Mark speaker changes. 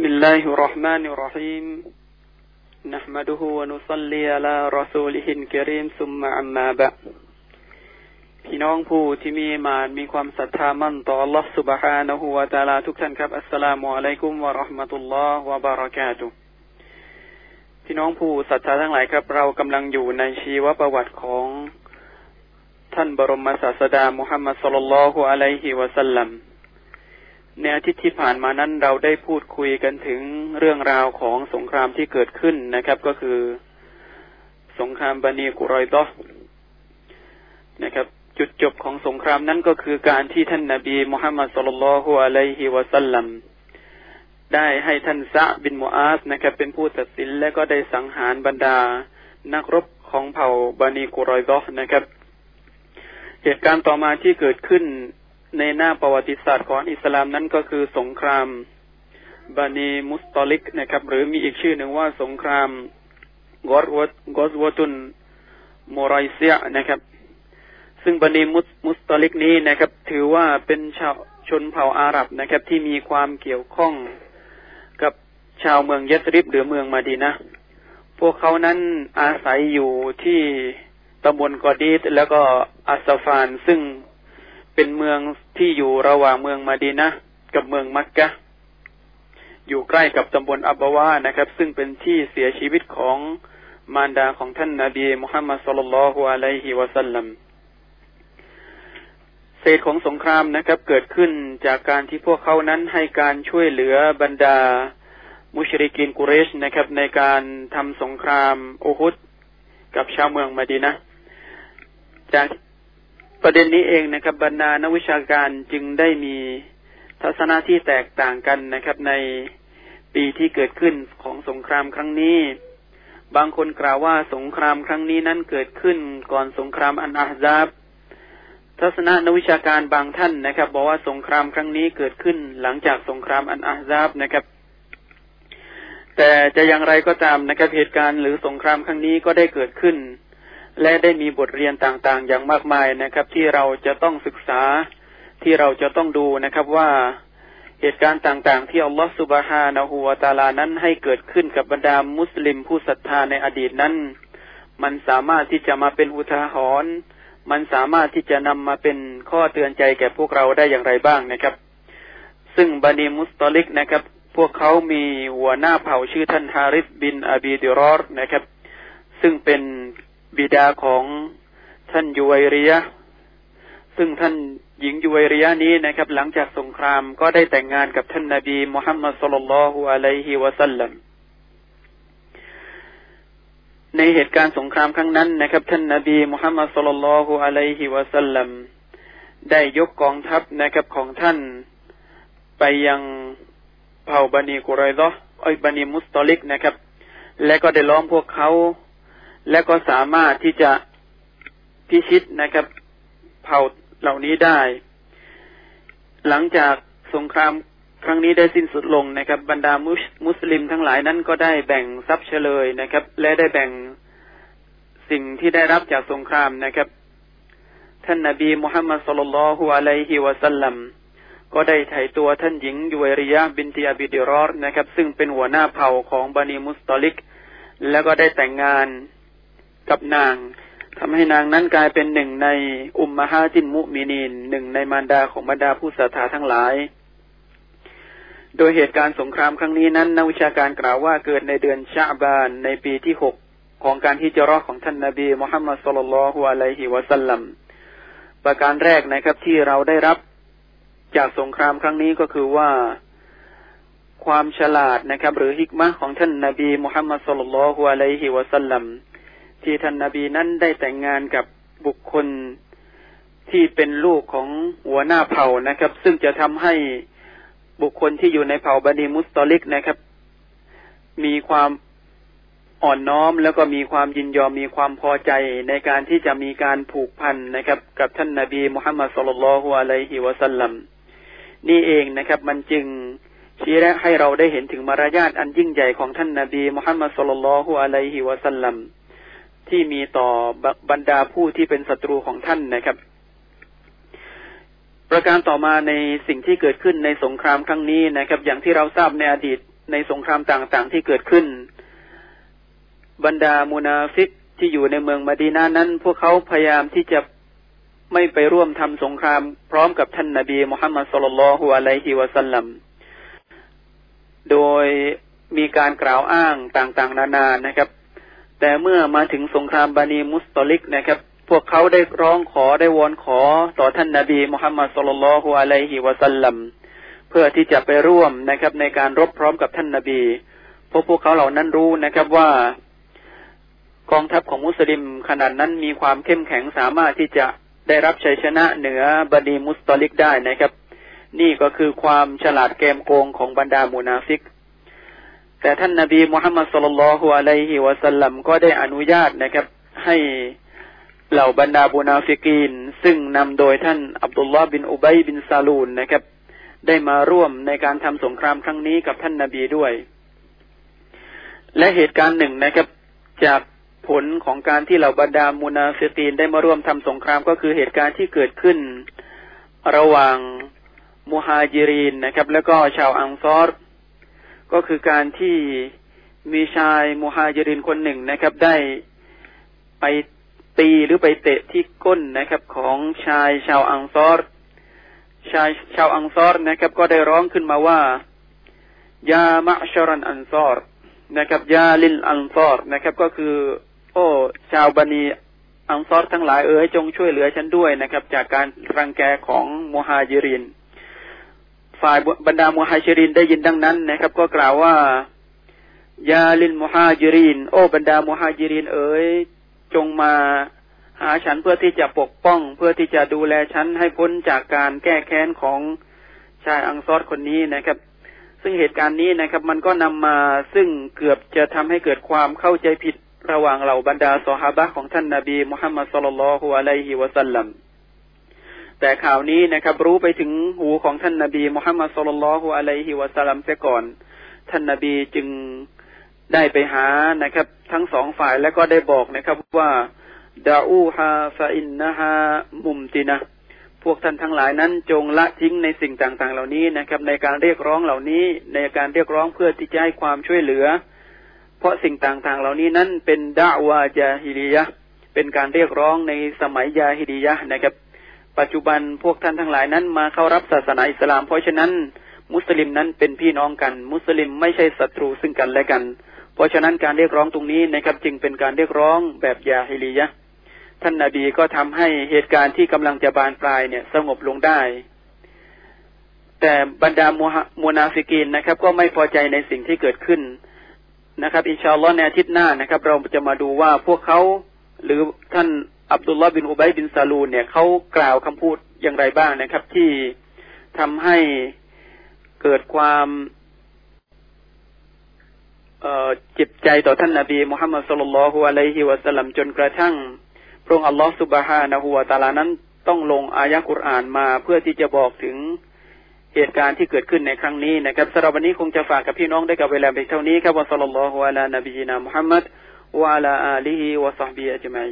Speaker 1: بسم الله الرحمن الرحيم نحمده ونصلي على رسوله الكريم ثم عما بعد พี่น้องผู้ที่มีมามีความศรัทธามั่นต่อ Allah سبحانه และ تعالى ทุกท่านครับอัสสลามุอะลัยกุมวะราะห์มะตุลลอฮ์วะบารากาตุพี่น้องผู้ศรัทธาทั้งหลายครับ เรากำลังอยู่ในชีวประวัติของท่านบรมศาสดามุฮัมมัดสุลลัลฮุอะลัยฮิวะสัลลัม ในอาทิตย์ที่ผ่านมานั้นเราได้พูดคุยกันถึงเรื่องราวของสงครามที่เกิดขึ้นนะครับ ก็คือสงครามบันีกุรอยตอนะครับ จุดจบของสงครามนั้นก็คือการที่ท่านนาบีมุฮัมมัดสุลลัลฮุอะลัยฮิวะสัลลัมได้ให้ท่านซะบินมูอาสนะครับ เป็นผู้ตัดสินและก็ได้สังหารบรรดา นักรบของเผ่าบานีกุรอยดอนะครับ เหตุการณ์ต่อมาที่เกิดขึ้น ในหน้าประวัติศาสตร์ของอิสลามนั้นก็คือสงครามบานีมุสตอลิกนะครับ หรือมีอีกชื่อหนึ่งว่าสงครามกอสวกอสวตุนโมไรเซียนะครับ ซึ่งบานีมุสมุสตอลิกนี้นะครับ ถือว่าเป็นชาวชนเผ่าอาหรับนะครับ ที่มีความเกี่ยวข้องกับชาวเมืองยัสริบหรือเมืองมาดีนะพวกเขานั้นอาศัยอยู่ที่ตำบลกอดีตแล้วก็อัสฟานซึ่ง เป็นเมืองที่อยู่ระหว่างเมืองมาดีนะกับเมืองมักกะ อยู่ใกล้กับตำบลอับบาวานะครับ ซึ่งเป็นที่เสียชีวิตของมารดาของท่านนาบีมุฮัมมัดสุลลัลฮุอะลัยฮิวะสัลลัมเศษของสงครามนะครับ เกิดขึ้นจากการที่พวกเขานั้นให้การช่วยเหลือบรรดา มุชริกินกุเรชนะครับ ในการทำสงครามโอฮุดกับชาวเมืองมาดีนะจาก ประเด็นนี้เองนะครับ บรรดานักวิชาการจึงได้มีทัศนะที่แตกต่างกันนะครับ ในปีที่เกิดขึ้นของสงครามครั้งนี้ บางคนกล่าวว่าสงครามครั้งนี้นั้นเกิดขึ้นก่อนสงครามอันอาซาบทัศนะนักวิชาการบางท่านนะครับ บอกว่าสงครามครั้งนี้เกิดขึ้นหลังจากสงครามอันอาซาบนะครับ แต่จะอย่างไรก็ตามนะครับเหตุการณ์หรือสงครามครั้งนี้ก็ได้เกิดขึ้น และได้มีบทเรียนต่างๆ อย่างมากมายนะครับ ที่เราจะต้องศึกษาที่เราจะต้องดูนะครับว่าเหตุการณ์ต่างๆ ที่อัลลอฮฺสุบฮานะฮูวาตาลานั้นให้เกิดขึ้นกับบรรดามุสลิมผู้ศรัทธาในอดีตนั้น มันสามารถที่จะมาเป็นอุทาหรณ์มันสามารถที่จะนำมาเป็นข้อเตือนใจแก่พวกเราได้อย่างไรบ้างนะครับ ซึ่งบันีมุสตอลิกนะครับ พวกเขามีหัวหน้าเผ่าชื่อท่านฮาริสบินอบีดิรอร์นะครับ ซึ่งเป็น บิดาของท่านยูไวเรีย ซึ่งท่านหญิงยูไวเรียนี้นะครับ หลังจากสงครามก็ได้แต่งงานกับท่านนาบีมุฮัมมัดصلى الله عليه وسلم ในเหตุการณ์สงครามครั้งนั้นนะครับ ท่านนาบีมุฮัมมัดصلى الله عليه وسلمได้ยกกองทัพนะครับของท่านไปยังเผ่าบันีกุไรดอไอบันีมุสตอลิกนะครับ และก็ได้ล้อมพวกเขา และก็สามารถที่จะพิชิตนะครับเผ่าเหล่านี้ได้ หลังจากสงครามครั้งนี้ได้สิ้นสุดลงนะครับ บรรดามุสมุสลิมทั้งหลายนั้นก็ได้แบ่งทรัพย์เฉลยนะครับ และได้แบ่งสิ่งที่ได้รับจากสงครามนะครับ ท่านนาบีมุฮัมมัดصلى الله عليه وسلم ก็ได้ไถ่ตัวท่านหญิงยูเวริยะบินติอาบิดิรอรนะครับ ซึ่งเป็นหัวหน้าเผ่าของบานีมุสตอลิก แล้วก็ได้แต่งงาน กับนางทำให้นางนั้นกลายเป็นหนึ่งในأمهات المؤمنين หนึ่งในมารดาของบรรดาผู้ศรัทธาทั้งหลาย โดยเหตุการณ์สงครามครั้งนี้นั้นนักวิชาการกล่าวว่าเกิดในเดือนชาบานในปีที่หกของการฮิจรัของท่านนาบีมุฮัมมัดสุลลัลฮุอะลัยฮิวะสัลลัมประการแรกนะครับที่เราได้รับจากสงครามครั้งนี้ก็คือว่าความฉลาดนะครับ หรือฮิกมะของท่านนาบีมุฮัมมัดสุลลัลฮุอะลัยฮิวะสัลลัม ที่ท่านนาบีนั้นได้แต่งงานกับบุคคลที่เป็นลูกของหัวหน้าเผ่านะครับ ซึ่งจะทำให้บุคคลที่อยู่ในเผ่าบันีมุสตอลิกนะครับ มีความอ่อนน้อมแล้วก็มีความยินยอมมีความพอใจในการที่จะมีการผูกพันนะครับ กับท่านนาบีมุฮัมมัดสุลลัลฮุอะลัยฮิวะสัลลัมนี่เองนะครับ มันจึงชี้แนะให้เราได้เห็นถึงมารยาทอันยิ่งใหญ่ของท่านนาบีมุฮัมมัดสุลลัลฮุอะลัยฮิวะสัลลัม ที่มีต่อบรรดาผู้ที่เป็นศัตรูของท่านนะครับ ประการต่อมาในสิ่งที่เกิดขึ้นในสงครามครั้งนี้นะครับ อย่างที่เราทราบในอดีตในสงครามต่างๆ ที่เกิดขึ้น บรรดา منافق ที่อยู่ในเมืองมาดีนานั้น พวกเขาพยายามที่จะไม่ไปร่วมทำสงคราม พร้อมกับท่านนาบีมุฮัมมัดصلى الله عليه وسلم โดยมีการกล่าวอ้างต่างๆ นานานะครับ แต่เมื่อมาถึงสงครามบานีมุสตอลิกนะครับ พวกเขาได้ร้องขอได้วอนขอต่อท่านนาบีมุฮัมมัดสุลลัลฮุอะลัยฮิวะสัลลัมเพื่อที่จะไปร่วมนะครับ ในการรบพร้อมกับท่านนาบีเพราะพวกเขาเหล่านั้นรู้นะครับว่ากองทัพของมุสลิมขนาดนั้นมีความเข้มแข็งสามารถที่จะได้รับชัยชนะเหนือบดีมุสตอลิกได้นะครับ นี่ก็คือความฉลาดแกมโกงของบรรดามูนาฟิก แต่ท่านนาบีมุฮัมมัดสุลลัลฮุอะลัยฮิวะสัลลัมก็ได้อนุญาตนะครับ ให้เหล่าบรรดา منافقين ซึ่งนำโดยท่านอับดุลลอฮ์บินอุบัยบินซาลูลนะครับ ได้มาร่วมในการทำสงครามครั้งนี้กับท่านนาบีด้วย และเหตุการณ์หนึ่งนะครับ จากผลของการที่เหล่าบรรดา منافقين ได้มาร่วมทำสงครามก็คือเหตุการณ์ที่เกิดขึ้น ระหว่างمهاجرين นะครับ แล้วก็ชาว أنصار ก็คือการที่มีชายมูฮาจิรินคนหนึ่งนะครับ ได้ไปตีหรือไปเตะที่ก้นนะครับ ของชายชาวอังซอรชายชาวอังซอรนะครับ ก็ได้ร้องขึ้นมาว่ายามะชรันอันซอรนะครับยาลิลอันซอรนะครับ ก็คือ โอ้ชาวบันีอังซอรทั้งหลายเอ๋ยจงช่วยเหลือฉันด้วยนะครับ จากการรังแกของมูฮาจิริน ฝ่ายบรรดามูฮาจิรินได้ยินดังนั้นนะครับ ก็กล่าวว่ายาลินมูฮาจิริน โอ้บรรดามูฮาจิริน เอ๋ยจงมาหาฉันเพื่อที่จะปกป้อง เพื่อที่จะดูแลฉันให้พ้นจากการแก้แค้นของชายอังซอรคนนี้นะครับ ซึ่งเหตุการณ์นี้นะครับ มันก็นำมาซึ่งเกือบจะทำให้เกิดความเข้าใจผิดระหว่างเหล่าบรรดาสหาบะของท่านนาบีมุฮัมมัดสุลลัลฮุอะลัยฮิวะสัลลัม แต่ข่าวนี้นะครับ รู้ไปถึงหูของท่านนาบีมุฮัมมัดสุลลัลฮุอะลัยฮิวะสัลลัมเสียก่อน ท่านนาบีจึงได้ไปหานะครับ ทั้งสองฝ่ายแล้วก็ได้บอกนะครับว่าดาอูฮาฟาอินนะฮามุมตินะพวกท่านทั้งหลายนั้นจงละทิ้งในสิ่งต่างๆ เหล่านี้นะครับ ในการเรียกร้องเหล่านี้ในการเรียกร้องเพื่อที่จะให้ความช่วยเหลือ เพราะสิ่งต่างๆ เหล่านี้นั้นเป็นดาวาจาฮิริยะเป็นการเรียกร้องในสมัยยาฮิริยะนะครับ ปัจจุบันพวกท่านทั้งหลายนั้นมาเข้ารับศาสนาอิสลาม เพราะฉะนั้น มุสลิมนั้นเป็นพี่น้องกัน มุสลิมไม่ใช่ศัตรูซึ่งกันและกัน เพราะฉะนั้นการเรียกร้องตรงนี้นะครับจึงเป็นการเรียกร้องแบบยาฮิริยะท่านนาบีก็ทำให้เหตุการณ์ที่กำลังจะบานปลายเนี่ยสงบลงได้ แต่บรรดามูนาฟิกีนนะครับ ก็ไม่พอใจในสิ่งที่เกิดขึ้นนะครับ อินชาอัลลอฮ์ในอาทิตย์หน้านะครับ เราจะมาดูว่าพวกเขาหรือท่าน อับดุลลอฮ์บินอุบัยบินซาลูนเนี่ยเขากล่าวคำพูดอย่างไรบ้างนะครับ ที่ทำให้เกิดความเจ็บใจต่อท่านนาบีมุฮัมมัดสุลลัลฮุอะลัยฮิวะสัลลัมจนกระทั่ง พระองค์อัลลอฮ์สุบฮานะฮูวะตาลานั้นต้องลงอายะกุรอานมาเพื่อที่จะบอกถึงเหตุการณ์ที่เกิดขึ้นในครั้งนี้นะครับสำหรับวันนี้คงจะฝากกับพี่น้องได้กับเวลาเพียงเท่านี้ครับวะสัลลัลลอฮุอะลานบีนามุฮัมมัดวะอะลาอาลีฮิวะซอฮบีอัจมัย